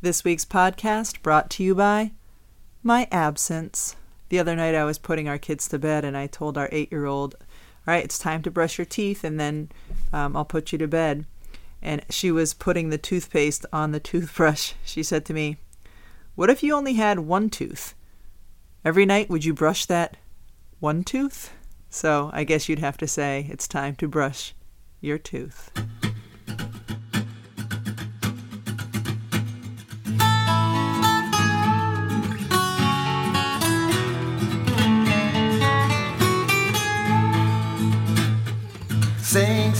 This week's podcast brought to you by my absence. The other night I was putting our kids to bed and I told our eight year old, All right, it's time to brush your teeth and then um, I'll put you to bed. And she was putting the toothpaste on the toothbrush. She said to me, What if you only had one tooth? Every night would you brush that one tooth? So I guess you'd have to say it's time to brush your tooth.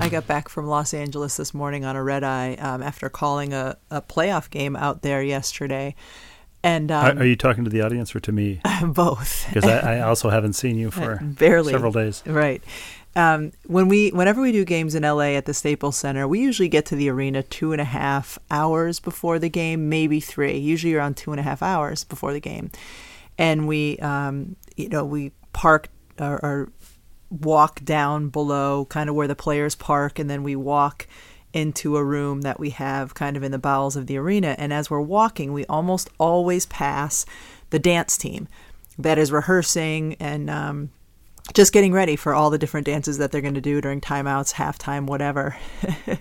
I got back from Los Angeles this morning on a red eye um, after calling a, a playoff game out there yesterday. And um, are, are, you talking to the audience or to me? both. Because I, I, also haven't seen you for barely several days. Right. Um, when we, whenever we do games in LA at the Staples Center, we usually get to the arena two and a half hours before the game, maybe three. Usually around two and a half hours before the game, and we, um, you know, we park or, or walk down below kind of where the players park and then we walk into a room that we have kind of in the bowels of the arena. And as we're walking we almost always pass the dance team that is rehearsing and um, just getting ready for all the different dances that they're going to do during timeouts halftime whatever.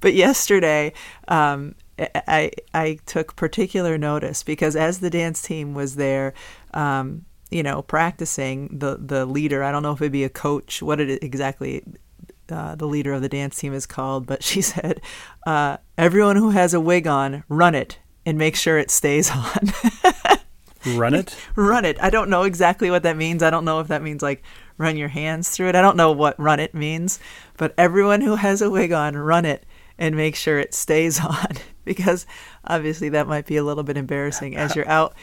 But yesterday um, I, I took particular notice because as the dance team was there um, you know, practicing, the the leader, I don't know if it'd be a coach, what it exactly uh, the leader of the dance team is called, but she said, uh, "Everyone who has a wig on, run it and make sure it stays on." run it. run it. I don't know exactly what that means. I don't know if that means like run your hands through it. I don't know what run it means, but everyone who has a wig on, run it and make sure it stays on because obviously that might be a little bit embarrassing as you're out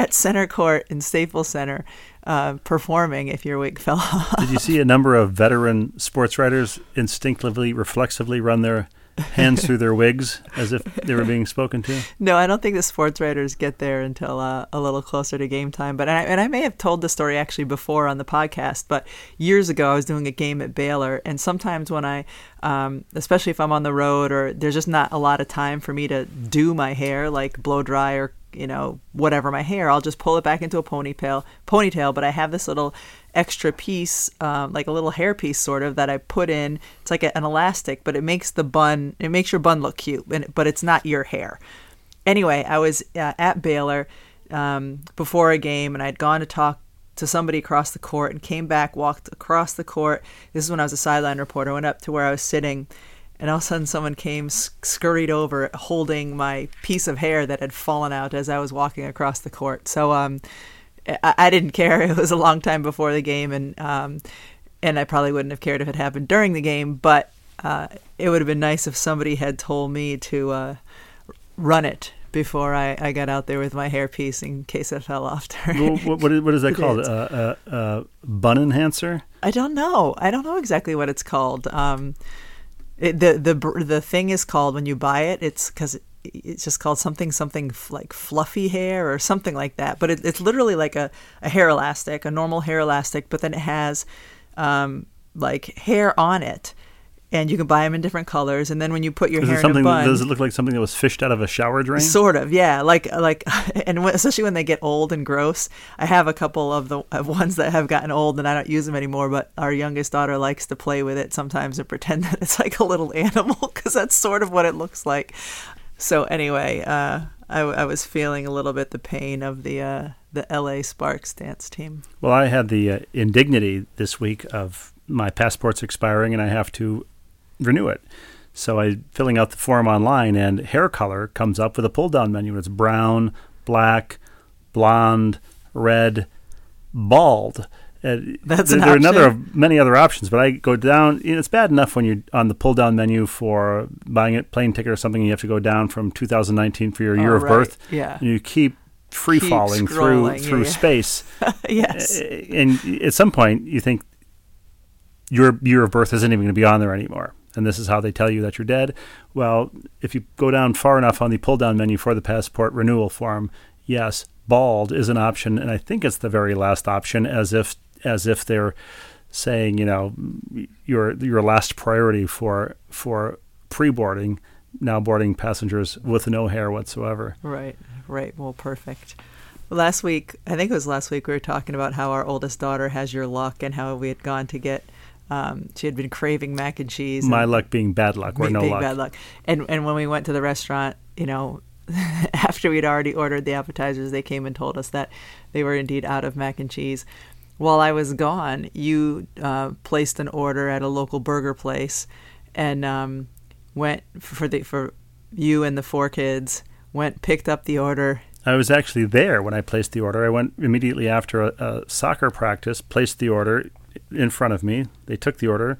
at center court in Staples Center uh, performing if your wig fell off. Did you see a number of veteran sports writers instinctively, reflexively run their hands through their wigs as if they were being spoken to? No, I don't think the sports writers get there until uh, a little closer to game time. But I, and I may have told the story actually before on the podcast. But years ago, I was doing a game at Baylor, and sometimes when I, um, especially if I'm on the road or there's just not a lot of time for me to do my hair, like blow dry or you know, whatever my hair, I'll just pull it back into a ponytail. Ponytail, but I have this little extra piece, um, like a little hair piece, sort of, that I put in. It's like a, an elastic, but it makes the bun, it makes your bun look cute, and, but it's not your hair. Anyway, I was uh, at Baylor um, before a game, and I'd gone to talk to somebody across the court, and came back, walked across the court. This is when I was a sideline reporter. Went up to where I was sitting and all of a sudden someone came scurried over holding my piece of hair that had fallen out as I was walking across the court. So um, I, I, didn't care. It was a long time before the game, and um, and I probably wouldn't have cared if it happened during the game. But uh, it would have been nice if somebody had told me to uh, run it before I, I got out there with my hairpiece in case it fell off. Well, what, what, is, what is that called? Uh, uh, uh, bun enhancer? I don't know. I don't know exactly what it's called. Um, it, the the the thing is called when you buy it. It's because it's just called something something like fluffy hair or something like that. But it, it's literally like a, a hair elastic, a normal hair elastic, but then it has um, like hair on it and you can buy them in different colors. And then when you put your Is hair it something in a bun, does it look like something that was fished out of a shower drain? Sort of, yeah. Like like, and especially when they get old and gross. I have a couple of the of ones that have gotten old, and I don't use them anymore. But our youngest daughter likes to play with it sometimes and pretend that it's like a little animal because that's sort of what it looks like. So anyway, uh, I, I was feeling a little bit the pain of the uh, the LA Sparks dance team. Well, I had the uh, indignity this week of my passport's expiring and I have to renew it. So I filling out the form online, and hair color comes up with a pull down menu. It's brown, black, blonde, red, bald. Uh, That's there, an there are another many other options, but I go down. You know, it's bad enough when you're on the pull down menu for buying a plane ticket or something. You have to go down from 2019 for your year oh, of right. birth. Yeah, and you keep free Keep falling through through yeah. space. yes. and at some point you think your year of birth isn't even going to be on there anymore and this is how they tell you that you're dead well if you go down far enough on the pull down menu for the passport renewal form yes bald is an option and i think it's the very last option as if as if they're saying you know your your last priority for for pre-boarding now boarding passengers with no hair whatsoever Right, right. Well, perfect. Last week, I think it was last week, we were talking about how our oldest daughter has your luck and how we had gone to get. Um, she had been craving mac and cheese. my and luck being bad luck or no luck bad luck. And and when we went to the restaurant, you know, after we'd already ordered the appetizers, they came and told us that they were indeed out of mac and cheese. While I was gone, you uh, placed an order at a local burger place, and um, went for the for you and the four kids went picked up the order I was actually there when I placed the order. I went immediately after a, a soccer practice, placed the order in front of me. They took the order,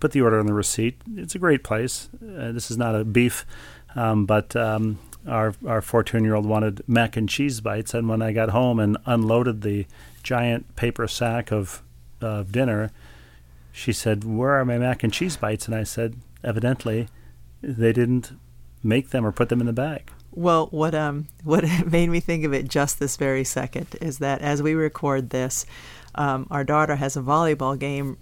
put the order on the receipt. It's a great place. Uh, this is not a beef, um, but um, our our 14 year old wanted mac and cheese bites, and when I got home and unloaded the giant paper sack of of dinner, she said, "Where are my mac and cheese bites?" And I said, "Evidently, they didn't make them or put them in the bag." Well, what um what made me think of it just this very second is that as we record this, um, our daughter has a volleyball game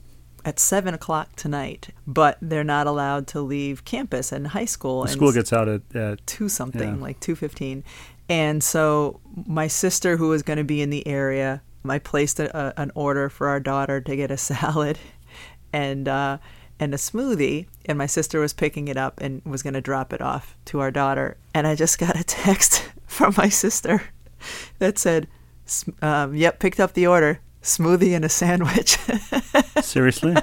at seven o'clock tonight, but they're not allowed to leave campus and high school. The and school gets out at, at two something, Yeah. like two fifteen. And so my sister, who was going to be in the area, I placed a, a, an order for our daughter to get a salad and uh, and a smoothie. And my sister was picking it up and was going to drop it off to our daughter. And I just got a text from my sister that said, um, "Yep, picked up the order." Smoothie and a sandwich. seriously.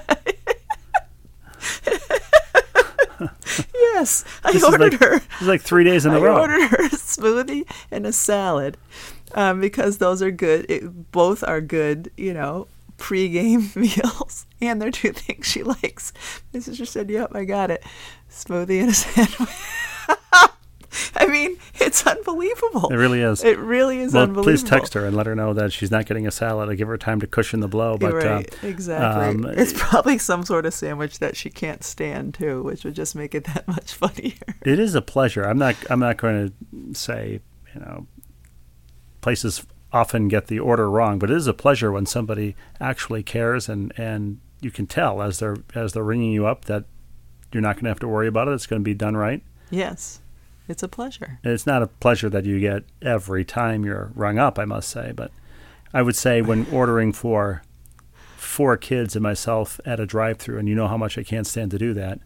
yes, I This is ordered like- her. It's like three days in a I row. I ordered her a smoothie and a salad um, because those are good. It, both are good, you know, pre-game meals, and they're two things she likes. My sister said, "Yep, I got it. Smoothie and a sandwich." I mean, it's unbelievable. It really is. It really is well, unbelievable. please text her and let her know that she's not getting a salad. I give her time to cushion the blow. But right, uh, exactly. um, it's probably some sort of sandwich that she can't stand too, which would just make it that much funnier. it is a pleasure. I'm not. I'm not going to say you know places often get the order wrong, but it is a pleasure when somebody actually cares and and you can tell as they're as they're ringing you up that you're not going to have to worry about it. It's going to be done right. Yes, it's a pleasure. It's not a pleasure that you get every time you're rung up, I must say. But I would say when ordering for four kids and myself at a drive-through, and you know how much I can't stand to do that,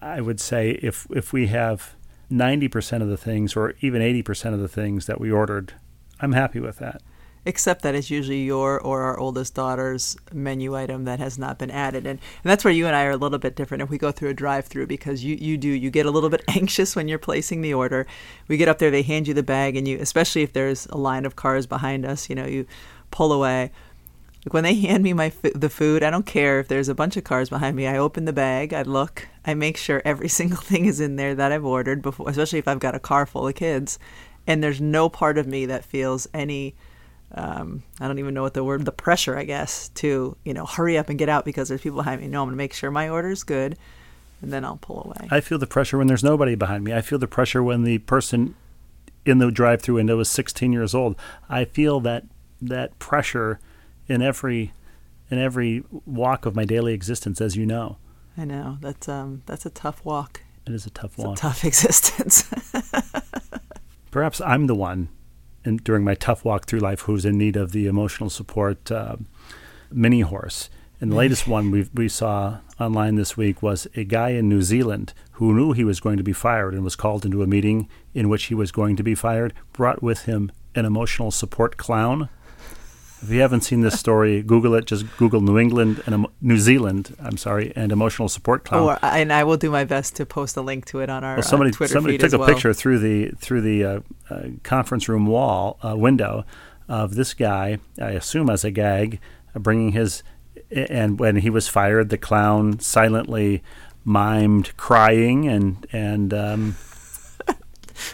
I would say if if we have 90% of the things or even 80% of the things that we ordered, I'm happy with that. Except that it's usually your or our oldest daughter's menu item that has not been added. And, and that's where you and I are a little bit different if we go through a drive through because you, you do, you get a little bit anxious when you're placing the order. We get up there, they hand you the bag, and you, especially if there's a line of cars behind us, you know, you pull away. Like when they hand me my the food, I don't care if there's a bunch of cars behind me. I open the bag, I look, I make sure every single thing is in there that I've ordered before, especially if I've got a car full of kids. And there's no part of me that feels any um, I don't even know what the word, the pressure, I guess, to, you know, hurry up and get out because there's people behind me. No, I'm going to make sure my order's good and then I'll pull away. I feel the pressure when there's nobody behind me. I feel the pressure when the person in the drive-through window is 16 years old. I feel that that pressure in every in every walk of my daily existence, as you know. I know. That's um that's a tough walk. It is a tough It's walk. a tough existence. Perhaps I'm the one in, during my tough walk through life who's in need of the emotional support uh, mini horse. And the latest one we we saw online this week was a guy in New Zealand who knew he was going to be fired and was called into a meeting in which he was going to be fired, brought with him an emotional support clown. If you haven't seen this story, Google it. Just Google New England and emo- New Zealand. I'm sorry, and emotional support clown. or, and I will do my best to post a link to it on our Well, somebody uh, Twitter somebody took a well. picture through the through the uh, uh, conference room wall uh, window of this guy. I assume as a gag, uh, bringing his and when he was fired, the clown silently mimed crying and and um,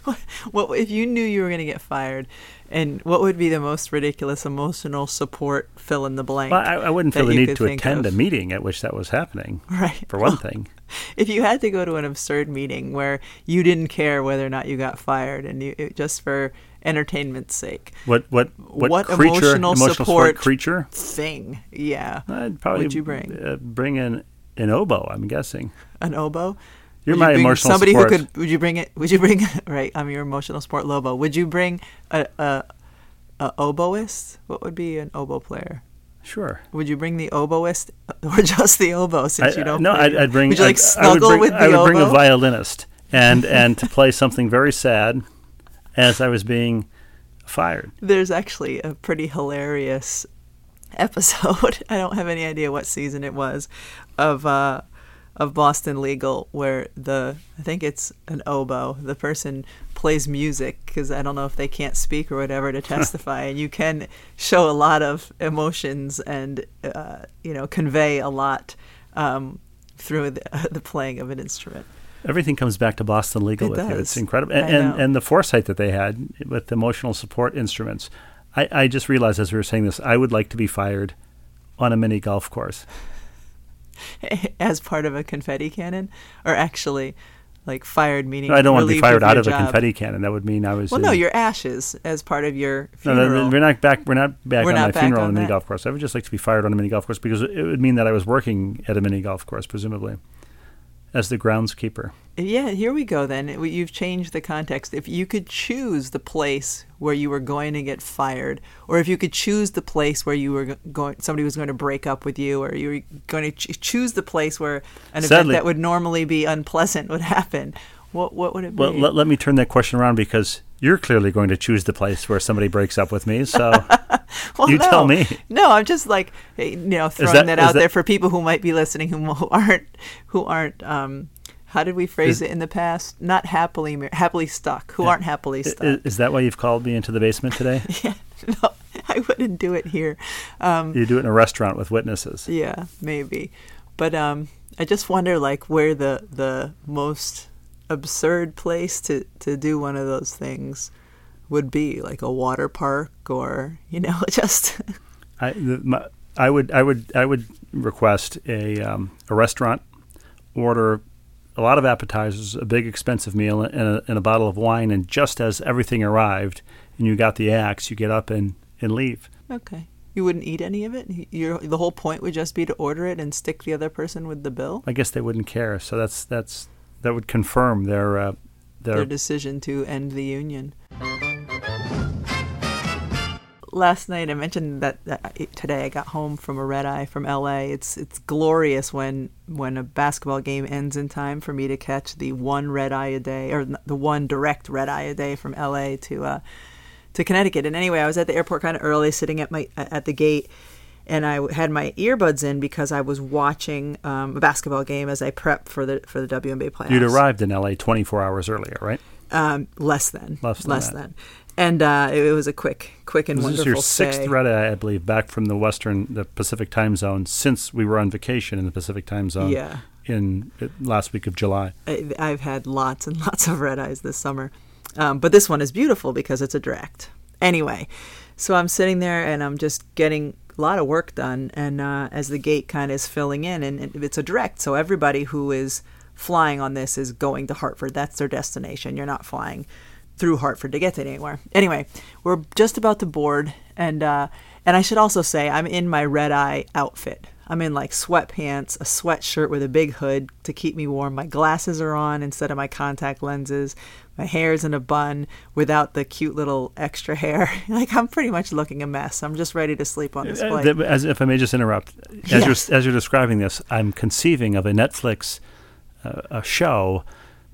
what if you knew you were going to get fired? And what would be the most ridiculous emotional support fill in the blank? Well, I, I wouldn't feel the need to attend of? a meeting at which that was happening. Right. For one thing, If you had to go to an absurd meeting where you didn't care whether or not you got fired, and you it, just for entertainment's sake, what what what, What creature emotional support, support- creature? thing, yeah, I'd probably Would you bring? uh, bring in an oboe. I'm guessing. an oboe. You're my you emotional somebody support. who could. Would you bring it? Would you bring? Right, I'm your emotional support Lobo. Would you bring a a, a oboist? What would be an oboe player? Sure. Would you bring the oboist or just the oboe since I- you don't? no, I'd, I'd bring. Would you like I'd- snuggle bring, with the I would bring a oboe? violinist and and to play something very sad, as I was being fired. There's actually a pretty hilarious episode. I don't have any idea what season it was of uh, of Boston Legal where the I think it's an oboe. The person plays music because I don't know if they can't speak or whatever to testify, and you can show a lot of emotions and uh, you know convey a lot um, through the, the playing of an instrument. Everything comes back to Boston Legal It with you. It's incredible, and, and and the foresight that they had with emotional support instruments. I, I just realized as we were saying this, I would like to be fired on a mini golf course. as part of a confetti cannon, or actually like fired meaning No, I don't want to be fired out of a confetti cannon. That would mean I was. Well, in- no, your ashes as part of your funeral. no, no, we're not back. We're not back We're on not my funeral on on a mini golf course. I would just like to be fired on a mini golf course because it would mean that I was working at a mini golf course, presumably, as the groundskeeper. Yeah, here we go. Then you've changed the context. If you could choose the place where you were going to get fired, or if you could choose the place where you were going, somebody was going to break up with you, or you were going to ch- choose the place where an event that would normally be unpleasant would happen. What what would it be? Well, let, let me turn that question around because you're clearly going to choose the place where somebody breaks up with me. So Well, you no. tell me. No, I'm just like eh, you know throwing that- that, out that- there for people who might be listening who, who aren't who aren't um how did we phrase Is- it in the past? Not happily happily stuck. Who aren't happily stuck? Is, is that why you've called me into the basement today? yeah, no, I wouldn't do it here. Um, you do it in a restaurant with witnesses. yeah, maybe, but um, I just wonder like where the the most absurd place to to do one of those things would be, like a water park or you know just. I, the, my, I would, I would, I would request a um, a restaurant order a lot of appetizers, a big expensive meal, and a, and a bottle of wine. And just as everything arrived, and you got the axe, you get up and, and leave. Okay. You wouldn't eat any of it. Your the whole point would just be to order it and stick the other person with the bill. I guess they wouldn't care. So that's that's that would confirm their uh, their, Their decision to end the union. Last night I mentioned that, that today I got home from a red eye from LA. It's it's glorious when when a basketball game ends in time for me to catch the one red eye a day or the one direct red eye a day from LA to uh, to Connecticut. And anyway, I was at the airport kind of early, sitting at my at the gate, and I had my earbuds in because I was watching um, a basketball game as I prepped for the for the WNBA playoffs. You'd arrived in LA 24 hours earlier, right? Um, less than Less than that. than, and uh, it, it was a quick, quick and wonderful. This is your sixth stay. red eye, I believe, back from the Western, the Pacific time zone since we were on vacation in the Pacific time zone. Yeah. In uh, last week of July. I, I've had lots and lots of red eyes this summer, um, but this one is beautiful because it's a direct. Anyway, so I'm sitting there and I'm just getting a lot of work done, and uh, as the gate kind of is filling in, and, it's a direct, so everybody who is flying on this is going to Hartford. That's their destination. You're not flying through Hartford to get to anywhere. Anyway, we're just about to board, and uh, and I should also say I'm in my red eye outfit. I'm in like sweatpants, a sweatshirt with a big hood to keep me warm. My glasses are on instead of my contact lenses. My hair's in a bun without the cute little extra hair. like I'm pretty much looking a mess. I'm just ready to sleep on this Uh, plane. As if I may just interrupt, as Yes. you're as you're describing this, I'm conceiving of a Netflix uh, a show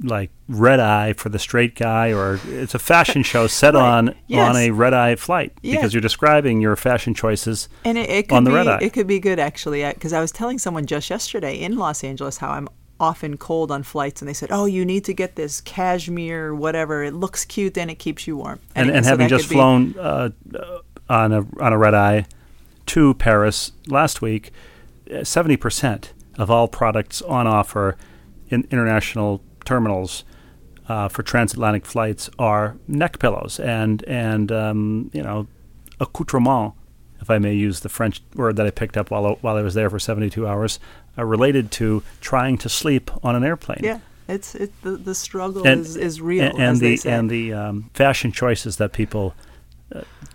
like Red Eye for the Straight Guy, or it's a fashion show set Right. on Yes. on a red eye flight because you're describing your fashion choices. And it, it could on the be red eye. it could be good actually because I was telling someone just yesterday in Los Angeles how I'm often cold on flights and they said, "Oh, you need to get this cashmere whatever. It looks cute and it keeps you warm." And, and so having just could be- flown uh, uh, on a on a red eye to Paris last week, seventy percent of all products on offer in international terminals uh, for transatlantic flights are neck pillows and and um, you know accoutrement, if I may use the French word that I picked up while while I was there for 72 hours, uh, related to trying to sleep on an airplane. Yeah, it's it the, the struggle And- is, is real. and, and the and the um, fashion choices that people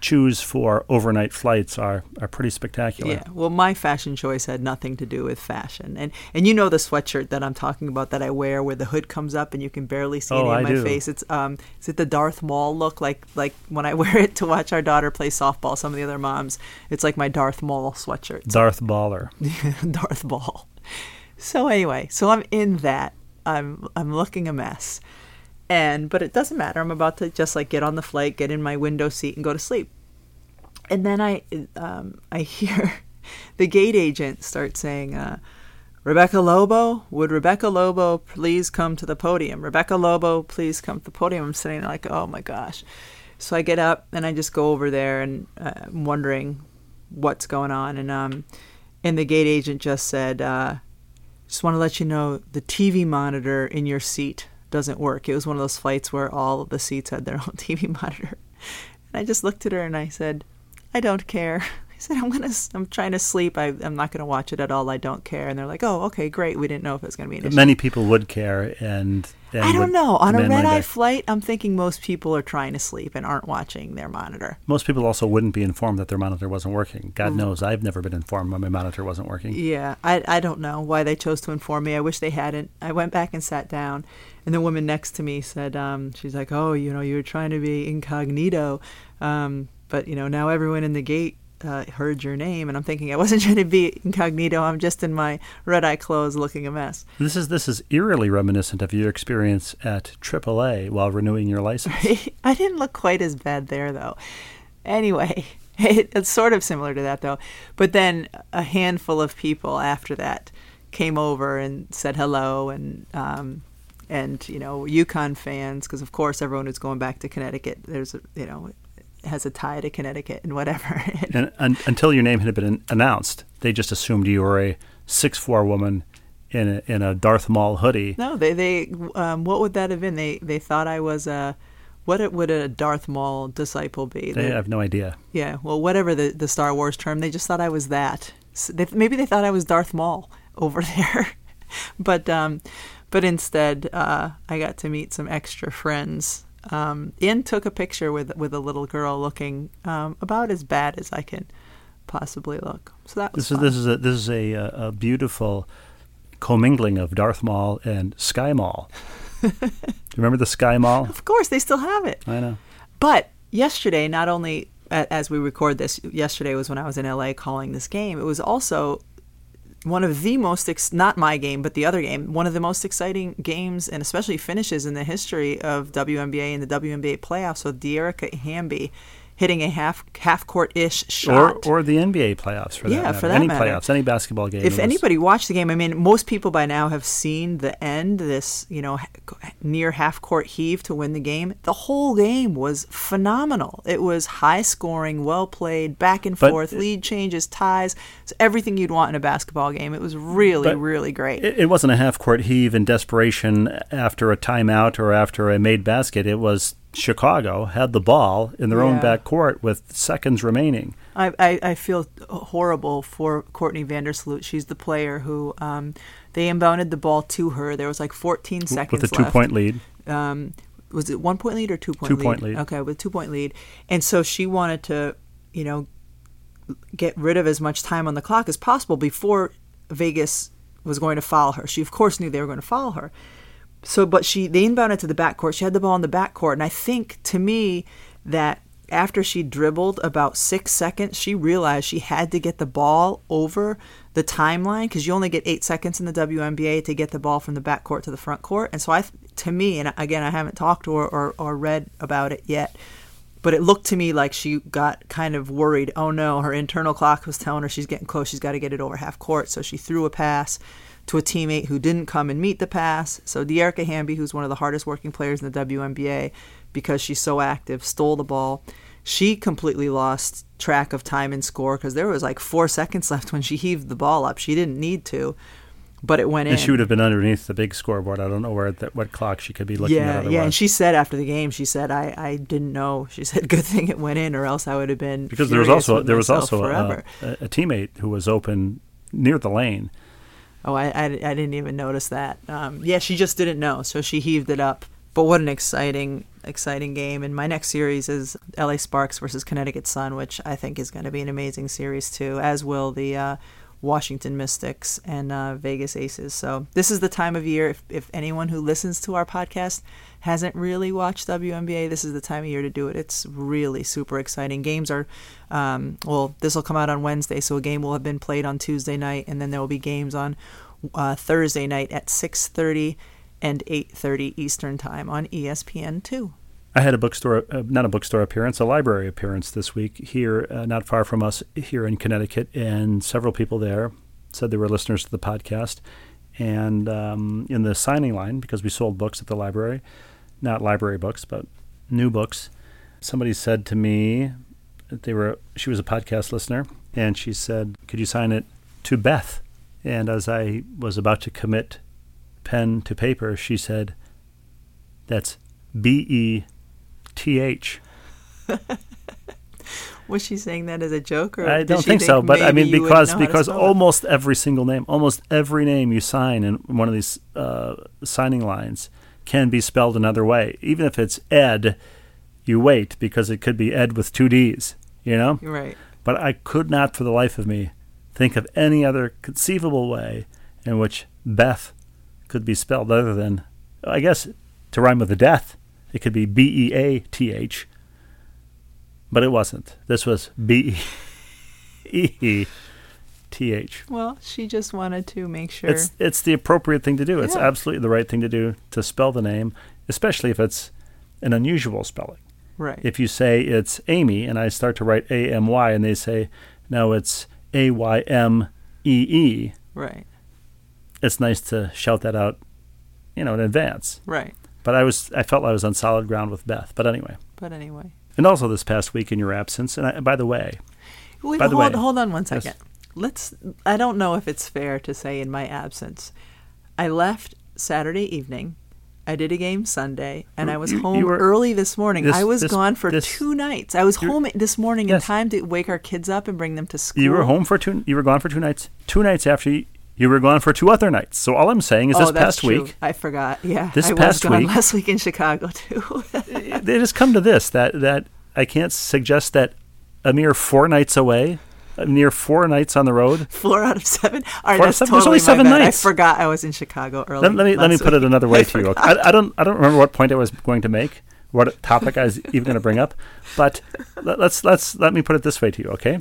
choose for overnight flights are are pretty spectacular. Yeah, well, my fashion choice had nothing to do with fashion, and and you know the sweatshirt that I'm talking about that I wear, where the hood comes up and you can barely see Oh, any of I my do. face. It's um, is it the Darth Maul look? Like like when I wear it to watch our daughter play softball, some of the other moms, it's like my Darth Maul sweatshirt. Darth Baller. Darth Ball. So anyway, so I'm in that. I'm I'm looking a mess. And but it doesn't matter. I'm about to just like get on the flight, get in my window seat and go to sleep. And then I um I hear the gate agent start saying uh Rebecca Lobo, would Rebecca Lobo please come to the podium? Rebecca Lobo, please come to the podium. I'm sitting there like, oh my gosh. So I get up and I just go over there and uh, I'm wondering what's going on. And um, and the gate agent just said, uh, just want to let you know the TV monitor in your seat doesn't work. It was one of those flights where all of the seats had their own TV monitor. And I just looked at her and I said, I don't care. I said, I'm gonna, I'm trying to sleep. I, I'm not gonna watch it at all. I don't care. And they're like, Oh, okay, great. We didn't know if it was gonna be an issue. Many people would care, and, and I don't know. On a red eye flight, I'm thinking most people are trying to sleep and aren't watching their monitor. Most people also wouldn't be informed that their monitor wasn't working. Mm. God knows, I've never been informed when my monitor wasn't working. Yeah, I, I don't know why they chose to inform me. I wish they hadn't. I went back and sat down, and the woman next to me said, um, she's like, oh, you know, you were trying to be incognito, um, but, you know, now everyone in the gate uh, heard your name. And I'm thinking, I wasn't trying to be incognito. I'm just in my red eye clothes looking a mess. This is this is eerily reminiscent of your experience at AAA while renewing your license. I didn't look quite as bad there, though. Anyway, it, it's sort of similar to that, though. But then a handful of people after that came over and said hello, and um, and you know, UConn fans, because of course everyone who's going back to Connecticut, there's a you know, has a tie to Connecticut and whatever. And un, until your name had been announced, they just assumed you were a six four woman in a, in a Darth Maul hoodie. no, they they um, what would that have been? They they thought I was a. What it- would a Darth Maul disciple be? They have no idea. Yeah, well, whatever the, the Star Wars term, they just thought I was that. S they, maybe they thought I was Darth Maul over there, but um, but instead, uh, I got to meet some extra friends. Um, and took a picture with with a little girl looking um, about as bad as I can possibly look. So that was This is fun. this is a this is a, a beautiful commingling of Darth Maul and SkyMall. Do you remember the SkyMall? Of course, they still have it. I know. But yesterday, not only as we record this, yesterday was when I was in LA calling this game. It was also one of the most ex- not my game, but the other game, one of the most exciting games and especially finishes in the history of WNBA and the WNBA playoffs with Dearica Hamby hitting a half half court ish shot. or the NBA playoffs for that Yeah, matter. for that any matter. playoffs, any basketball game. if anybody watched the game, I mean, most people by now have seen the end, this, you know, near half court heave to win the game. The whole game was phenomenal. It was high scoring, well played, back and But- forth, lead changes, ties, it's everything you'd want in a basketball game. It was really, really great. It, it wasn't a half court heave in desperation after a timeout or after a made basket. It was Chicago had the ball in their own Yeah. back court with seconds remaining. I, I, I feel horrible for Courtney Vandersloot. She's the player who um, they inbounded the ball to her. There was like 14 seconds with a two left. point lead. um, was it one point lead or two point Two lead? point lead. Okay, with two point lead, and so she wanted to, you know, get rid of as much time on the clock as possible before Vegas was going to foul her. She of course knew they were going to foul her. So, but she they inbounded to the backcourt. She had the ball in the backcourt, and I think to me that after she dribbled about six seconds, she realized she had to get the ball over the timeline because you only get eight seconds in the WNBA to get the ball from the backcourt to the front court. And so, I, to me, and again, I haven't talked her or, or read about it yet, but it looked to me like she got kind of worried. Oh no, her internal clock was telling her she's getting close. She's got to get it over half court. So she threw a pass to a teammate who didn't come and meet the pass. So Dearica Hamby, who's one of the hardest working players in the WNBA because she's so active, stole the ball. She completely lost track of time and score because there was like four seconds left when she heaved the ball up. She didn't need to. but it went And in. she would have been underneath the big scoreboard. I don't know where that what clock she could be looking at yeah, otherwise. yeah. And she said after the game, she said, "I, I didn't know." She said, "Good thing it went in, or else I would have been." because there was also there was also a, a teammate who was open near the lane. Oh, I, I, I didn't even notice that. Um, yeah, she just didn't know, so she heaved it up. But what an exciting, exciting game! And my next series is L.A. Sparks versus Connecticut Sun, which I think is going to be an amazing series too, as will the uh, Washington Mystics and uh, Vegas Aces. So this is the time of year. If, if anyone who listens to our podcast hasn't really watched WNBA, this is the time of year to do it. It's really super exciting. Games are, um, well, this will come out on Wednesday, so a game will have been played on Tuesday night, and then there will be games on uh, Thursday night at 6:30 and 8:30 Eastern Time on ESPN two. I had a bookstore, uh, not a bookstore appearance, a library appearance this week here, uh, not far from us here in Connecticut, and several people there said they were listeners to the podcast. And um, in the signing line, because we sold books at the library, not library books, but new books, somebody said to me that they were she was a podcast listener, and she said, "Could you sign it to Beth?" And as I was about to commit pen to paper, she said, "That's B E T H." Was she saying that as a joke, or I don't she think, so, but I mean because know how to because spell it? almost every single name, almost every name you sign in one of these uh, signing lines can be spelled another way. Even if it's Ed, you wait because it could be Ed with two D's. You know, right. but I could not for the life of me think of any other conceivable way in which Beth could be spelled other than, I guess, to rhyme with the death, it could be B E A T H. But it wasn't. This was B E T H. Well, she just wanted to make sure. It's it's the appropriate thing to do. It's Yeah. absolutely the right thing to do to spell the name, especially if it's an unusual spelling. right. If you say it's Amy and I start to write A M Y and they say no, it's A Y M E E, right. it's nice to shout that out, you know, in advance. Right. But I was I felt like I was on solid ground with Beth. But anyway, But anyway. and also this past week in your absence. And I, by the way, Wait, By the hold, way- hold on one second. Yes. Let's. I don't know if it's fair to say in my absence. I left Saturday evening. I did a game Sunday, and I was You- you home were- early this morning. this- I was this- gone for this- two nights. I was home this morning Yes. in time to wake our kids up and bring them to school. you were home for two. You were gone for two nights. Two nights after you, you were gone for two other nights. So all I'm saying is oh, this that's past true. week, I forgot. Yeah, This I past week- last week in Chicago too. they just come to this that that I can't suggest that a mere four nights away, a mere four nights on the road. Four out of seven. All right, Four out of that's seven? There's only seven nights. I forgot I was in Chicago earlier. Let, let me let me put it another I way to you. I, I don't I don't remember what point I was going to make, what topic I was even going to bring up, but let, let's let's let me put it this way to you, okay?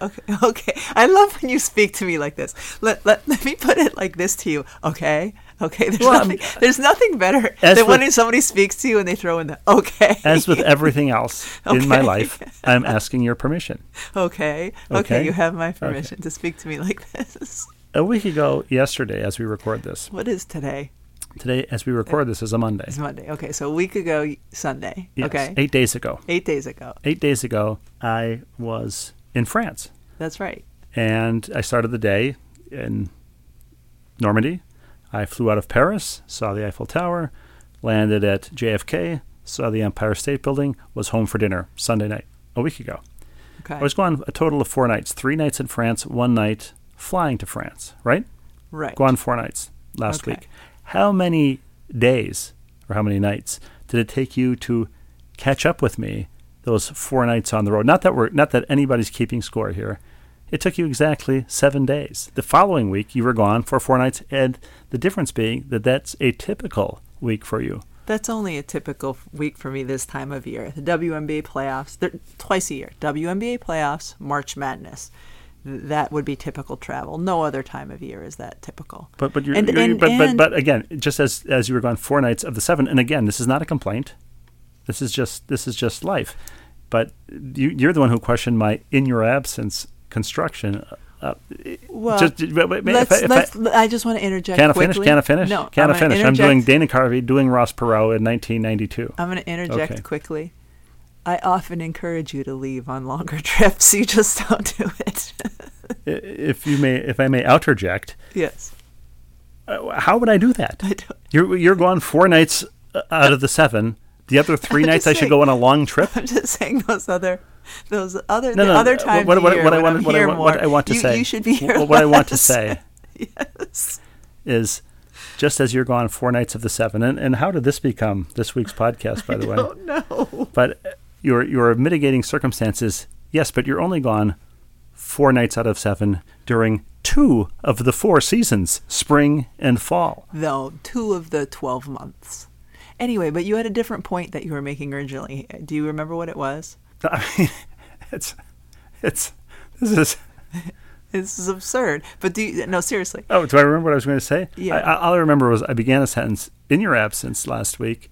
Okay, okay. I love when you speak to me like this. Let, let, let me put it like this to you, okay? Okay, there's, Well, I'm- nothing, there's nothing better than with- when somebody speaks to you and they throw in the okay. As with everything else in my life, I'm asking your permission. okay, okay, Okay. you have my permission to speak to me like this. A week ago, yesterday, as we record this, What is today? Today, as we record this, is a Monday. It's Monday. Okay, so a week ago, Sunday. Yes, Okay, eight days ago. eight days ago. Eight days ago, I was in France. That's right. and I started the day in Normandy. I flew out of Paris, saw the Eiffel Tower, landed at JFK, saw the Empire State Building, was home for dinner Sunday night, a week ago. Okay, I was gone a total of four nights three nights in France, one night flying to France, right? right. Gone four nights last Okay. week. How many days or how many nights did it take you to catch up with me those four nights on the road? Not that we're not that anybody's keeping score here. It took you exactly seven days. The following week, you were gone for four nights, and the difference being that that's a typical week for you. That's only a typical week for me this time of year. The WNBA playoffs, they're twice a year. WNBA playoffs, March Madness. Th- That would be typical travel. No other time of year is that typical. But but you're, And- you're- and- but, and- but but again, just as as you were gone four nights of the seven, and again, this is not a complaint. This is just this is just life. But you, you're the one who questioned my in your absence construction. Uh, Well, just, but- but if let's, I- let's, I, just want to interject Can I quickly. finish? Can I finish? No. Can I'm I finish? I'm doing Dana Carvey, doing Ross Perot in 1992. I'm going to interject Okay. quickly. I often encourage you to leave on longer trips. You just don't do it. If you may, if I may outerject, yes. Uh, how would I do that? I You're you're gone four nights uh, out of the seven. The other three nights I should saying- go on a long trip. I'm just saying those other, those other, No, the no. other uh, times what, what, what I want, what I want, what I want to you, say. you should be here What, what I want to say Yes. is, just as you're gone four nights of the seven, and, and how did this become this week's podcast? By the way, Oh no. but your your mitigating circumstances, yes, but you're only gone four nights out of seven during two of the four seasons, spring and fall. Though two of the twelve months. Anyway, but you had a different point that you were making originally. Do you remember what it was? I mean, it's it's this is. This is absurd. But do you, no seriously? Oh, do I remember what I was going to say? Yeah. I, I, all I remember was I began a sentence in your absence last week,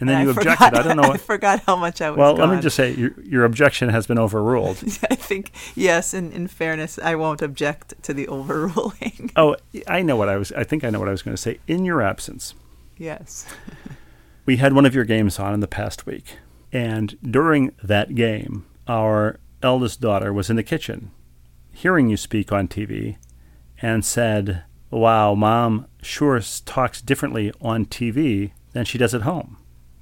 and then And you I objected. Forgot, I don't know. I forgot how much I was. well, let me just say your your objection has been overruled. I think yes. In in fairness, I won't object to the overruling. oh, I know what I was. I think I know what I was going to say. In your absence, yes. we had one of your games on in the past week, and during that game, our eldest daughter was in the kitchen, hearing you speak on TV, and said, "Wow, mom sure talks differently on TV than she does at home."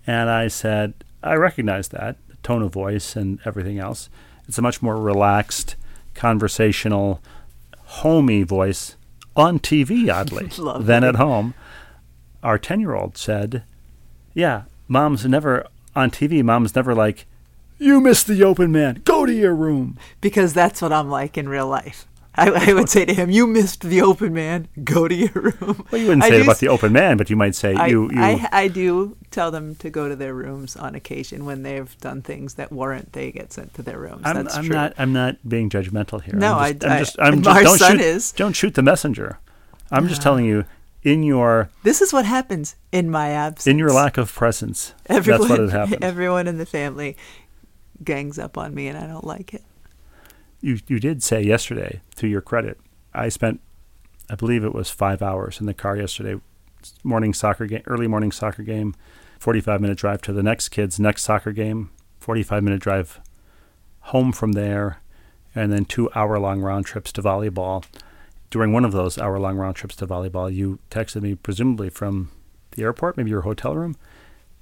And I said, "I recognize that the tone of voice and everything else. It's a much more relaxed, conversational, homey voice on TV, oddly, than at home." Our ten-year-old said, "Yeah, mom's never on TV. Mom's never like." You missed the open man. Go to your room. because that's what I'm like in real life. I, I would say to him, "You missed the open man. Go to your room." Well, you wouldn't I say it about the open man, but you might say I, you. you I, I do tell them to go to their rooms on occasion when they've done things that warrant they get sent to their rooms. I'm, That's I'm true. not. I'm not being judgmental here. No, I'm just, I- I'm just. I'm just. Don't son shoot. is. Don't shoot the messenger. I'm just telling you, in your This is what happens in my absence. in your lack of presence, everyone, that's what had happened. Everyone in the family gangs up on me, and I don't like it. You you did say yesterday, to your credit, I spent, I believe it was five hours in the car yesterday, morning soccer game, early morning soccer game, forty five minute drive to the next kid's next soccer game, forty five minute drive home from there, and then two hour long round trips to volleyball. During one of those hour long round trips to volleyball, you texted me presumably from the airport, maybe your hotel room,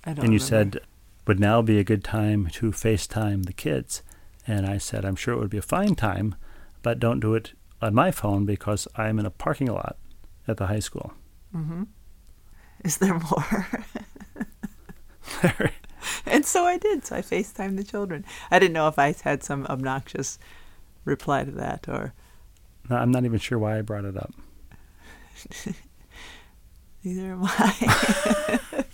I don't. and you remember. said would now be a good time to FaceTime the kids. And I said, I'm sure it would be a fine time, but don't do it on my phone because I'm in a parking lot at the high school. Mm-hmm. "Is there more?" there. and so I did. So I FaceTimed the children. I didn't know if I had some obnoxious reply to that or No, I'm not even sure why I brought it up. neither am I.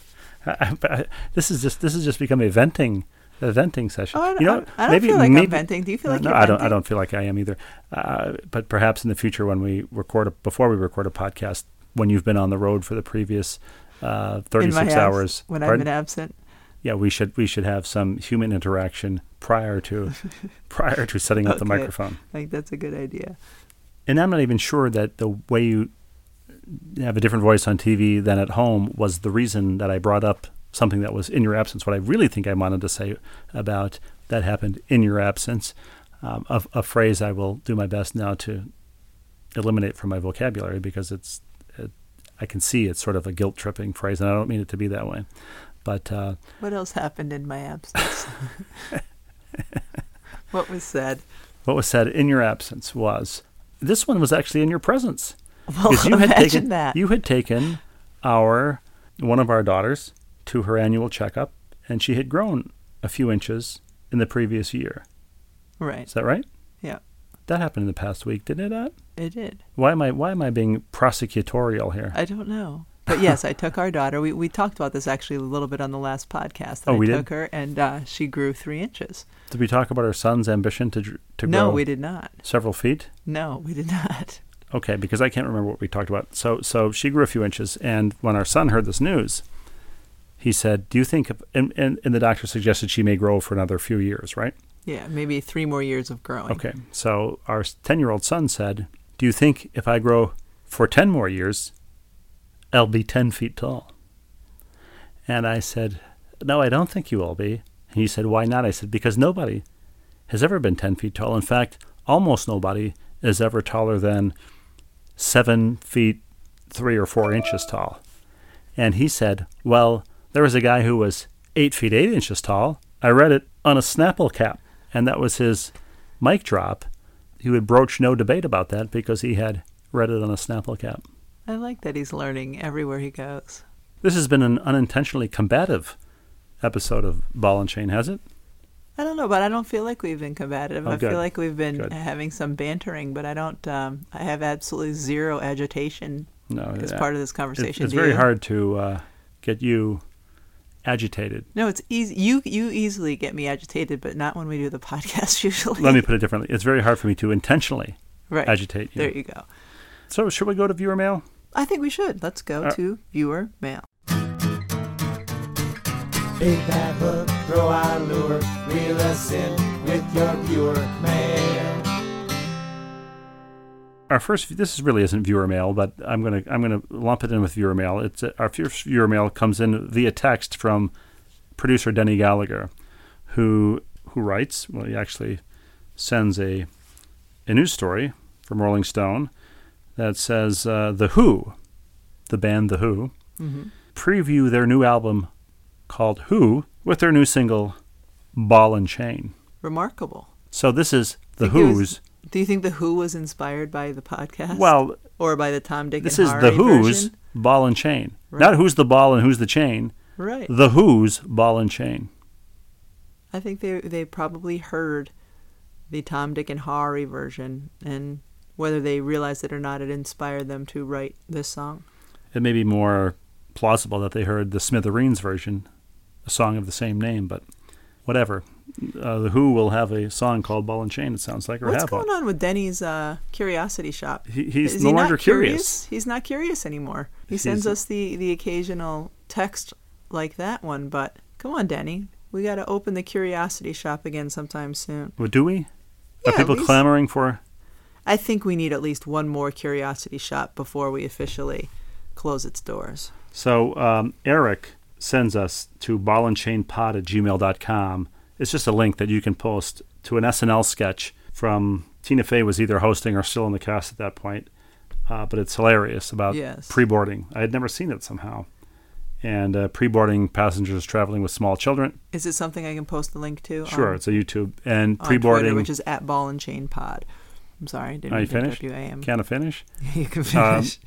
I, I, I- this is just this has just become a venting a venting session. Oh, I, you know, I, I don't maybe feel like maybe, I'm venting. Do you feel like no, you're I don't. I don't feel like I am either. Uh, but perhaps in the future, when we record a, before we record a podcast, when you've been on the road for the previous uh, In my 36 abs- hours, when pardon? I've been absent. yeah, we should we should have some human interaction prior to prior to setting up the microphone. I think that's a good idea. And I'm not even sure that the way you have a different voice on TV than at home was the reason that I brought up something that was in your absence. What I really think I wanted to say about that happened in your absence, um, a, a phrase I will do my best now to eliminate from my vocabulary because it's it, I can see it's sort of a guilt tripping phrase, and I don't mean it to be that way. But uh, What else happened in my absence? what was said? what was said in your absence was this one was actually in your presence. Well, you had taken that. you had taken our one of our daughters to her annual checkup, and she had grown a few inches in the previous year. right. Is that right? Yeah. That happened in the past week, didn't it? Not? It did. Why am I why am I being prosecutorial here? I don't know. But yes, I took our daughter. We, we talked about this actually a little bit on the last podcast. That Oh, I we did? took her, and uh, she grew three inches. Did we talk about our son's ambition to to grow no, we did not. several feet? No, we did not. Okay, because I can't remember what we talked about. So so she grew a few inches, and when our son heard this news, he said, "Do you think?" And, and and the doctor suggested she may grow for another few years, right? Yeah, maybe three more years of growing. Okay, so our 10 year old son said, Do you think if I grow for 10 more years, I'll be 10 feet tall? And I said, No, I don't think you will be. And he said, Why not? I said, Because nobody has ever been 10 feet tall. In fact, almost nobody is ever taller than 7 feet three or four inches tall. And he said, Well, there was a guy who was eight feet eight inches tall. I read it on a Snapple cap. And that was his mic drop. He would broach no debate about that because he had read it on a Snapple cap. I like that he's learning everywhere he goes. This has been an unintentionally combative episode of Ball and Chain, has it? I don't know, but I don't feel like we've been combative. Oh, I good. feel like we've been Good. having some bantering, but I don't. Um, I have absolutely zero agitation No. as uh, part of this conversation. it's Do very you? hard to uh, get you agitated. No, it's easy. You you easily get me agitated, but not when we do the podcast. Usually, Let me put it differently. It's very hard for me to intentionally right. agitate you. There you go. So, should we go to viewer mail? I think we should. Let's go Uh, to viewer mail. Big bad hook, throw our lure, reel us in with your viewer mail. Our first, this really isn't viewer mail, but I'm gonna I'm gonna lump it in with viewer mail. It's uh, our first viewer mail comes in via text from producer Denny Gallagher, who who writes. Well, he actually sends a a news story from Rolling Stone that says uh, the Who, the band the Who, hmm preview their new album called Who with their new single Ball and Chain. Remarkable. So this is the Who's. Do you think the Who was inspired by the podcast? Well, or by the Tom, Dick, this and is Harry the Who's version? Ball and Chain. Right. Not who's the ball and who's the chain. Right. The Who's Ball and Chain. I think they they probably heard the Tom, Dick, and Harry version, and whether they realized it or not, it inspired them to write this song. It may be more plausible that they heard the Smithereens version, a song of the same name, but whatever. Uh, the Who will have a song called Ball and Chain. It sounds like, or What's going one. on with Denny's uh, curiosity shop? He, he's Is no he longer not curious. He's not curious anymore. He He's- sends us the, the occasional text like that one, but come on, Denny. We got to open the curiosity shop again sometime soon. Well, do we? Yeah, Are people least- clamoring for? I think we need at least one more curiosity shop before we officially close its doors. So um, Eric sends us to ballandchainpod at gmail.com. It's just a link that you can post to an SNL sketch from Tina Fey was either hosting or still in the cast at that point. Uh, but it's hilarious about Yes. pre-boarding. I had never seen it somehow. And uh, pre-boarding passengers traveling with small children. Is it something I can post the link to? Sure, on, it's a YouTube. And pre-boarding. Twitter, which is at Ball and Chain Pod. I'm sorry, didn't Are you mean to finished? interrupt you. I am. Can I finish? you can Um, finish.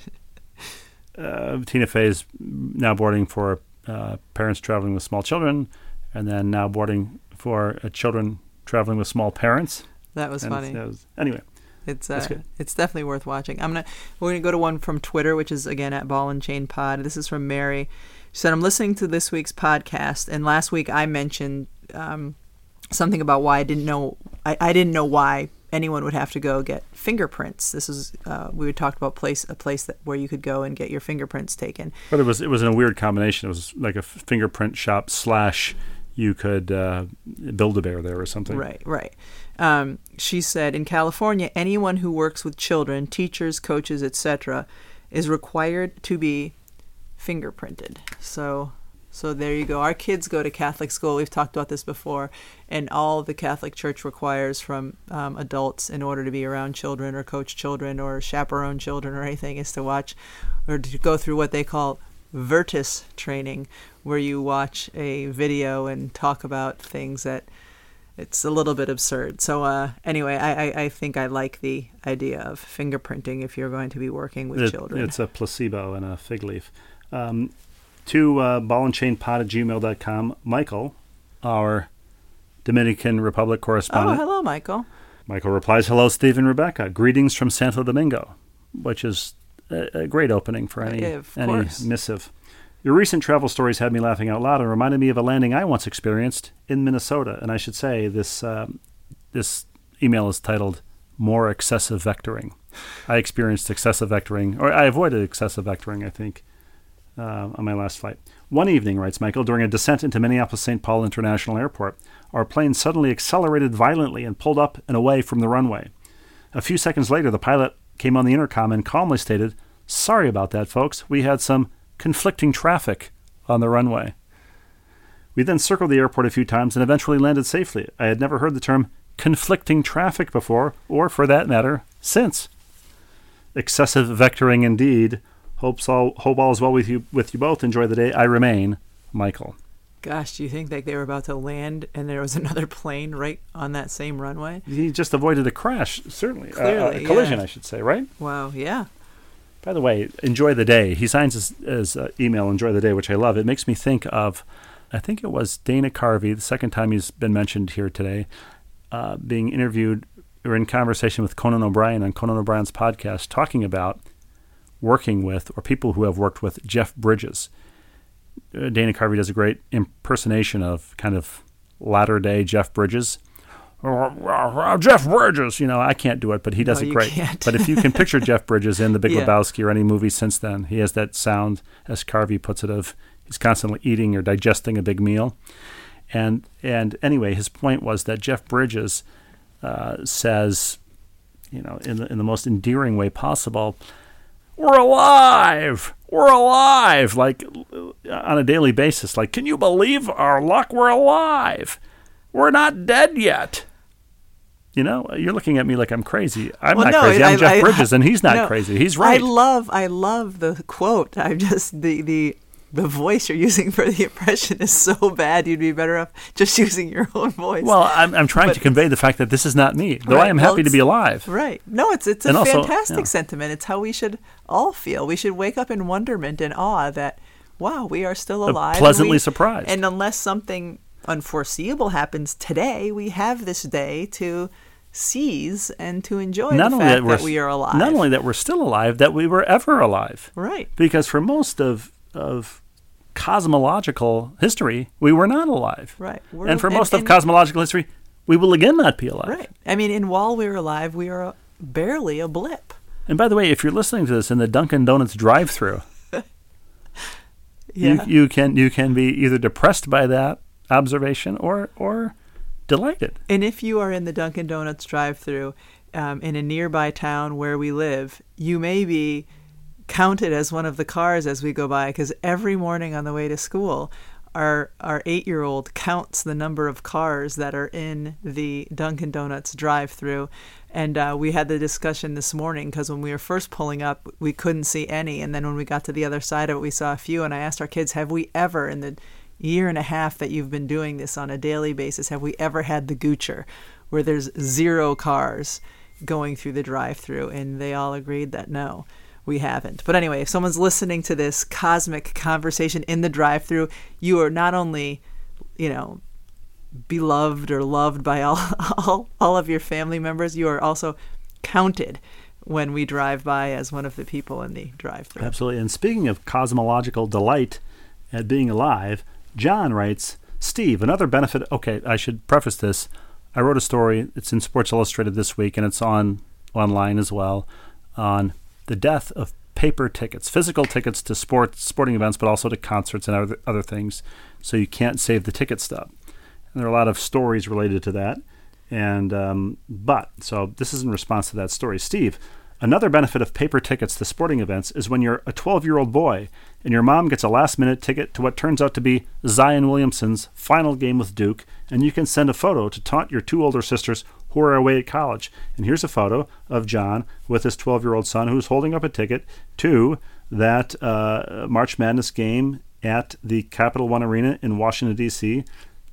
uh, Tina Fey is now boarding for uh, parents traveling with small children, and then now boarding for uh, children traveling with small parents. that was And funny. was- anyway, It's uh, it's definitely worth watching. I'm gonna we're gonna go to one from Twitter, which is again at Ball and Chain Pod. This is from Mary. She said, "I'm listening to this week's podcast, and last week I mentioned um, something about why I didn't know I, I didn't know why anyone would have to go get fingerprints. This is uh, we would talk about place a place that where you could go and get your fingerprints taken. but it was it was in a weird combination. It was like a fingerprint shop slash you could uh, build a bear there or something. Right, right. Um, she said in California, anyone who works with children, teachers, coaches, etc., is required to be fingerprinted. So, so there you go. Our kids go to Catholic school. We've talked about this before, and all the Catholic Church requires from um, adults in order to be around children or coach children or chaperone children or anything is to watch or to go through what they call Virtus training, where you watch a video and talk about things that it's a little bit absurd. So uh, anyway, I, I, I think I like the idea of fingerprinting if you're going to be working with It- children. It's a placebo and a fig leaf. Um, to uh, ballandchainpod at gmail.com, Michael, our Dominican Republic correspondent. oh, hello, Michael. Michael replies, Hello, Steve and Rebecca. Greetings from Santo Domingo, which is a, a great opening for any, Yeah, any missive. Your recent travel stories had me laughing out loud and reminded me of a landing I once experienced in Minnesota. And I should say, this, um, this email is titled More Excessive Vectoring. I experienced excessive vectoring, or I avoided excessive vectoring, I think, uh, on my last flight. One evening, writes Michael, during a descent into Minneapolis St. Paul International Airport, our plane suddenly accelerated violently and pulled up and away from the runway. A few seconds later, the pilot came on the intercom and calmly stated, Sorry about that, folks. We had some conflicting traffic on the runway. We then circled the airport a few times and eventually landed safely. I had never heard the term conflicting traffic before, or for that matter, since. Excessive vectoring indeed. Hopes all hope all is well with you with you both. Enjoy the day. I remain, Michael. Gosh, do you think like they were about to land and there was another plane right on that same runway? He just avoided a crash, certainly. Uh, a collision, yeah. I should say, right? Wow, yeah. By the way, enjoy the day. He signs his, his uh, email, enjoy the day, which I love. It makes me think of, I think it was Dana Carvey, the second time he's been mentioned here today, uh, being interviewed or in conversation with Conan O'Brien on Conan O'Brien's podcast, talking about working with or people who have worked with Jeff Bridges. Uh, Dana Carvey does a great impersonation of kind of latter day Jeff Bridges. Uh, Jeff Bridges, you know, I can't do it, but he does No, it great. But if you can picture Jeff Bridges in The Big Yeah. Lebowski or any movie since then, he has that sound, as Carvey puts it, of he's constantly eating or digesting a big meal. And and anyway, his point was that Jeff Bridges uh, says, you know, in the in the most endearing way possible, "We're alive, we're alive!" Like uh, on a daily basis. Like, can you believe our luck? We're alive. We're not dead yet. You know, you're looking at me like I'm crazy. I'm Well, not no, crazy. I'm I- Jeff I- Bridges, and he's not no, crazy. He's right. I love, I love the quote. I'm just the the the voice you're using for the impression is so bad. You'd be better off just using your own voice. well, I'm, I'm trying But to convey the fact that this is not me, though I Right, am well, happy to be alive. Right. No, it's it's a And also, fantastic yeah. sentiment. It's how we should all feel. We should wake up in wonderment and awe that wow, we are still uh, alive. and pleasantly we- surprised. And unless something unforeseeable happens today, we have this day to seize and to enjoy Not the only fact that we're that we are alive. not only that we're still alive, that we were ever alive. right. Because for most of of cosmological history, we were not alive. Right. We're- and for and- most of and- cosmological history, we will again not be alive. Right. I mean, and while we're alive, we are barely a blip. And by the way, if you're listening to this in the Dunkin' Donuts drive-through, Yeah. you, you can you can be either depressed by that observation or or delighted. And if you are in the Dunkin' Donuts drive-through um, in a nearby town where we live, you may be counted as one of the cars as we go by because every morning on the way to school, our our eight-year-old counts the number of cars that are in the Dunkin' Donuts drive-through. And uh, we had the discussion this morning because when we were first pulling up, we couldn't see any, and then when we got to the other side of it, we saw a few. And I asked our kids, "Have we ever in the year and a half that you've been doing this on a daily basis, have we ever had the Goocher where there's zero cars going through the drive through? And they all agreed that no, we haven't. But anyway, if someone's listening to this cosmic conversation in the drive through, you are not only, you know, beloved or loved by all, all all of your family members, you are also counted when we drive by as one of the people in the drive through. Absolutely. And speaking of cosmological delight at being alive, John writes, Steve, another benefit. Okay, I should preface this. I wrote a story. It's in Sports Illustrated this week, and it's on online as well on the death of paper tickets, physical tickets to sports, sporting events, but also to concerts and other other things. So you can't save the ticket stub. And there are a lot of stories related to that. And um, but so this is in response to that story, Steve. Another benefit of paper tickets to sporting events is when you're a 12 year old boy and your mom gets a last minute ticket to what turns out to be Zion Williamson's final game with Duke, and you can send a photo to taunt your two older sisters who are away at college. And here's a photo of John with his 12 year old son who's holding up a ticket to that uh, March Madness game at the Capital One Arena in Washington, D.C.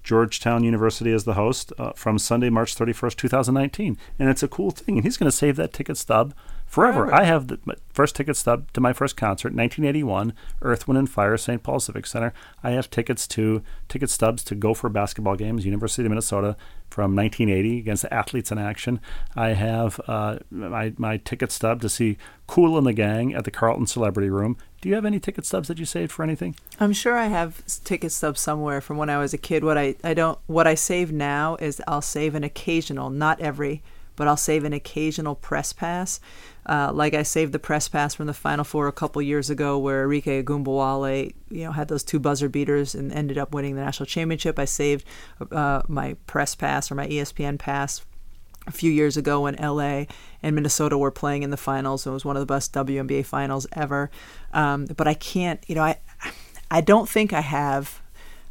Georgetown University as the host uh, from Sunday, March 31st, 2019. And it's a cool thing. And he's going to save that ticket stub forever. Forever. I have the first ticket stub to my first concert, 1981, Earth, Wind, and Fire, St. Paul Civic Center. I have tickets to ticket stubs to Gopher basketball games, University of Minnesota from 1980 against the Athletes in Action. I have uh, my, my ticket stub to see Kool and the Gang at the Carlton Celebrity Room. Do you have any ticket stubs that you saved for anything? I'm sure I have ticket stubs somewhere from when I was a kid. What I, I don't what I save now is I'll save an occasional, not every, but I'll save an occasional press pass. Uh, like I saved the press pass from the Final Four a couple years ago, where Arike Ogunbowale, you know, had those two buzzer beaters and ended up winning the national championship. I saved uh, my press pass or my ESPN pass a few years ago when LA and Minnesota were playing in the finals. It was one of the best WNBA finals ever. Um, but I can't, you know, I I don't think I have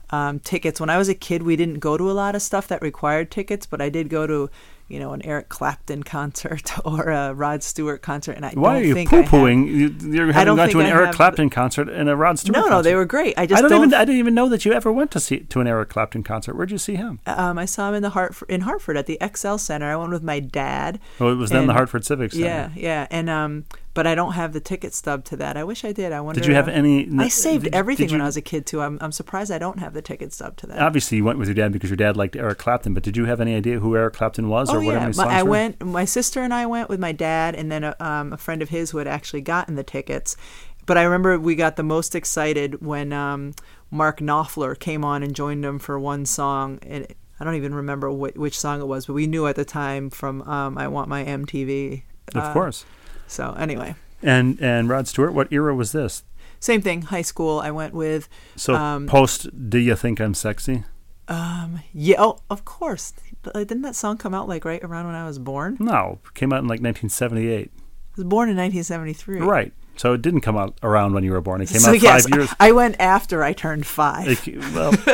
um, tickets. When I was a kid, we didn't go to a lot of stuff that required tickets, but I did go to you know, an Eric Clapton concert or a Rod Stewart concert, and I Why don't are you think poo pooing? You, you're having don't gone to an I Eric Clapton concert and a Rod Stewart No, no, they were great. I just I don't, don't. even. I didn't even know that you ever went to see to an Eric Clapton concert. Where'd you see him? um, I saw him in the Hartford, in Hartford at the XL Center. I went with my dad. Oh, it was then the Hartford Civic Center. Yeah, yeah, and um, but I don't have the ticket stub to that. I wish I did. I wonder. Did you have uh, any? I saved did- everything did when I was a kid too. I'm I'm surprised I don't have the ticket stub to that. Obviously, you went with your dad because your dad liked Eric Clapton. But did you have any idea who Eric Clapton was or Oh whatever yeah, his my, songs I were? went. My sister and I went with my dad, and then a, um, a friend of his who had actually gotten the tickets. But I remember we got the most excited when um, Mark Knopfler came on and joined them for one song, and I don't even remember wh- which song it was, but we knew at the time from um, "I Want My MTV." Of uh, course. So anyway, And and Rod Stewart, what era was this? same thing. High school. I went with. So Um, post, do you think I'm sexy? Um, yeah. Oh, of course. Didn't that song come out like right around when I was born? No, came out in like 1978. I was born in 1973. Right. So it didn't come out around when you were born. It came so out yes, five years. I went after I turned five. It, well,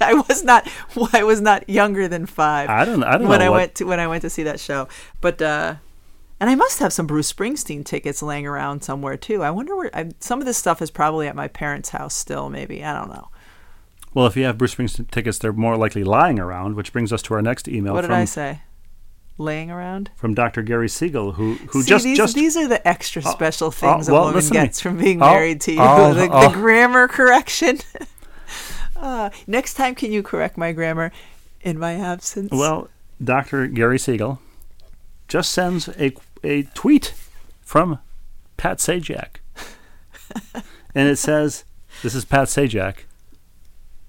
I was not. I was not younger than five. I don't. I don't when know I what, went to when I went to see that show, but uh, and I must have some Bruce Springsteen tickets laying around somewhere too. I wonder where I, some of this stuff is probably at my parents' house still. Maybe I don't know. Well, if you have Bruce Springsteen tickets, they're more likely lying around, which brings us to our next email what did from I say? Laying around. from Dr. Gary Siegel, who who See, just these, just these are the extra special things well, a woman listen to me. gets from being Oh, married to you. oh, the, oh. the grammar correction. uh, next time, can you correct my grammar in my absence? well, Dr. Gary Siegel just sends a a tweet from Pat Sajak, and it says, "This is Pat Sajak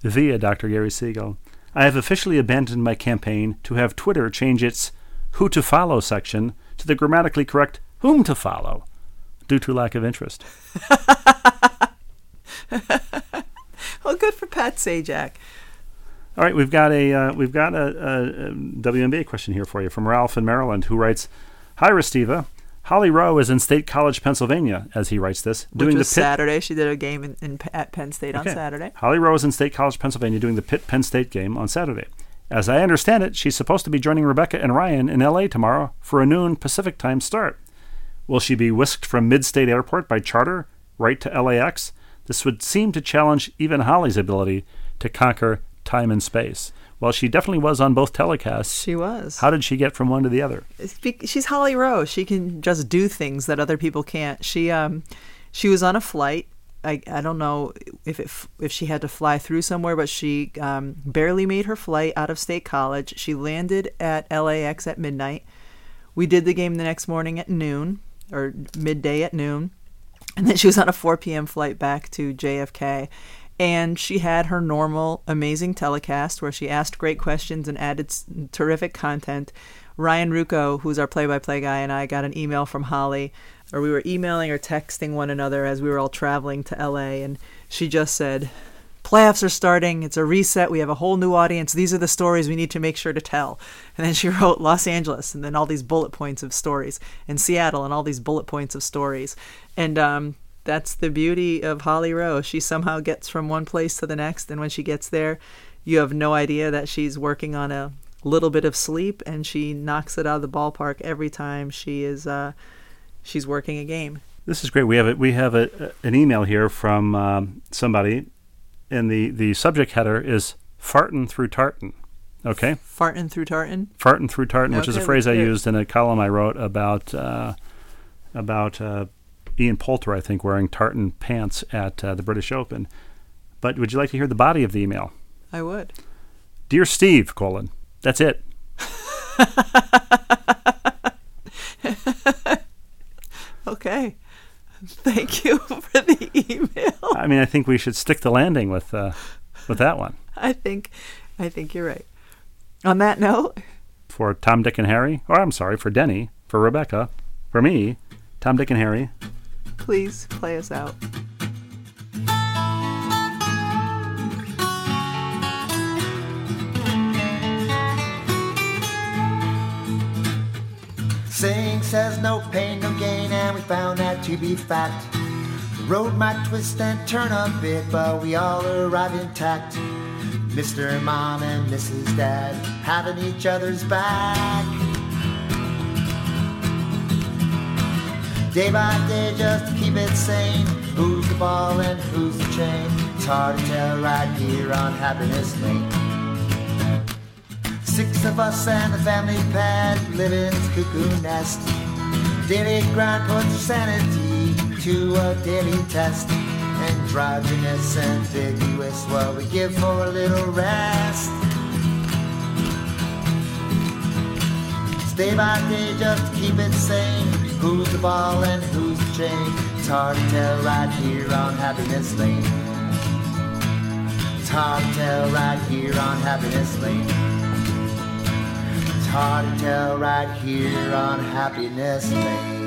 via Dr. Gary Siegel. I have officially abandoned my campaign to have Twitter change its who to follow section to the grammatically correct whom to follow due to lack of interest. well, good for Pat Sajak. All right, we've got a uh, we've got a, a, a WNBA question here for you from Ralph in Maryland, who writes, "Hi, Restiva. Holly Rowe is in State College, Pennsylvania, as he writes this, Which doing was the Pitt. Saturday. She did a game in, in at Penn State on Saturday. Holly Rowe is in State College, Pennsylvania, doing the Pitt Penn State game on Saturday. As I understand it, she's supposed to be joining Rebecca and Ryan in L.A. tomorrow for a noon Pacific time start. Will she be whisked from Mid-State Airport by charter right to LAX? This would seem to challenge even Holly's ability to conquer time and space. Well, she definitely was on both telecasts. She was. How did she get from one to the other? She's Holly Rowe. She can just do things that other people can't. She um, she was on a flight. I, I don't know if it, if she had to fly through somewhere, but she um, barely made her flight out of State College. She landed at LAX at midnight. We did the game the next morning at noon or midday at noon, and then she was on a 4 p.m. flight back to JFK. And she had her normal, amazing telecast where she asked great questions and added terrific content. Ryan Ruocco, who's our play by play guy, and I got an email from Holly, or we were emailing or texting one another as we were all traveling to LA, and she just said, Playoffs are starting. It's a reset. We have a whole new audience. These are the stories we need to make sure to tell. And then she wrote Los Angeles, and then all these bullet points of stories, and Seattle, and all these bullet points of stories. And um, that's the beauty of Holly Rowe. She somehow gets from one place to the next, and when she gets there, you have no idea that she's working on a little bit of sleep, and she knocks it out of the ballpark every time she is uh, she's working a game. This is great. We have a, we have a, an email here from um, somebody, and the, the subject header is farting through tartan. Okay, Farting through tartan. farting through tartan, which is a phrase I used in a column I wrote about uh, about uh, Ian Poulter, I think, wearing tartan pants at uh, the British Open. But would you like to hear the body of the email? I would. Dear Steve, colon. That's it. Okay. Thank you for the email. I mean, I think we should stick the landing with uh, with that one. I think I think you're right. On that note, For Tom, Dick, and Harry, or I'm sorry, for Denny, for Rebecca, for me, Tom, Dick, and Harry. Please play us out. Saying says no pain, no gain, and we found that to be fact. The road might twist and turn a bit, but we all arrive intact. Mr. Mom and Mrs. Dad having each other's back. Day by day just to keep it sane. Who's the ball and who's the chain? It's hard to tell right here on Happiness Lane. Six of us and the family pet live in this cuckoo nest. Daily grind puts sanity to a daily test. And ambiguous, what we give for a little rest. Day by day just to keep it sane. Who's the ball and who's the chain? It's hard to tell right here on Happiness Lane. It's hard to tell right here on Happiness Lane. It's hard to tell right here on Happiness Lane.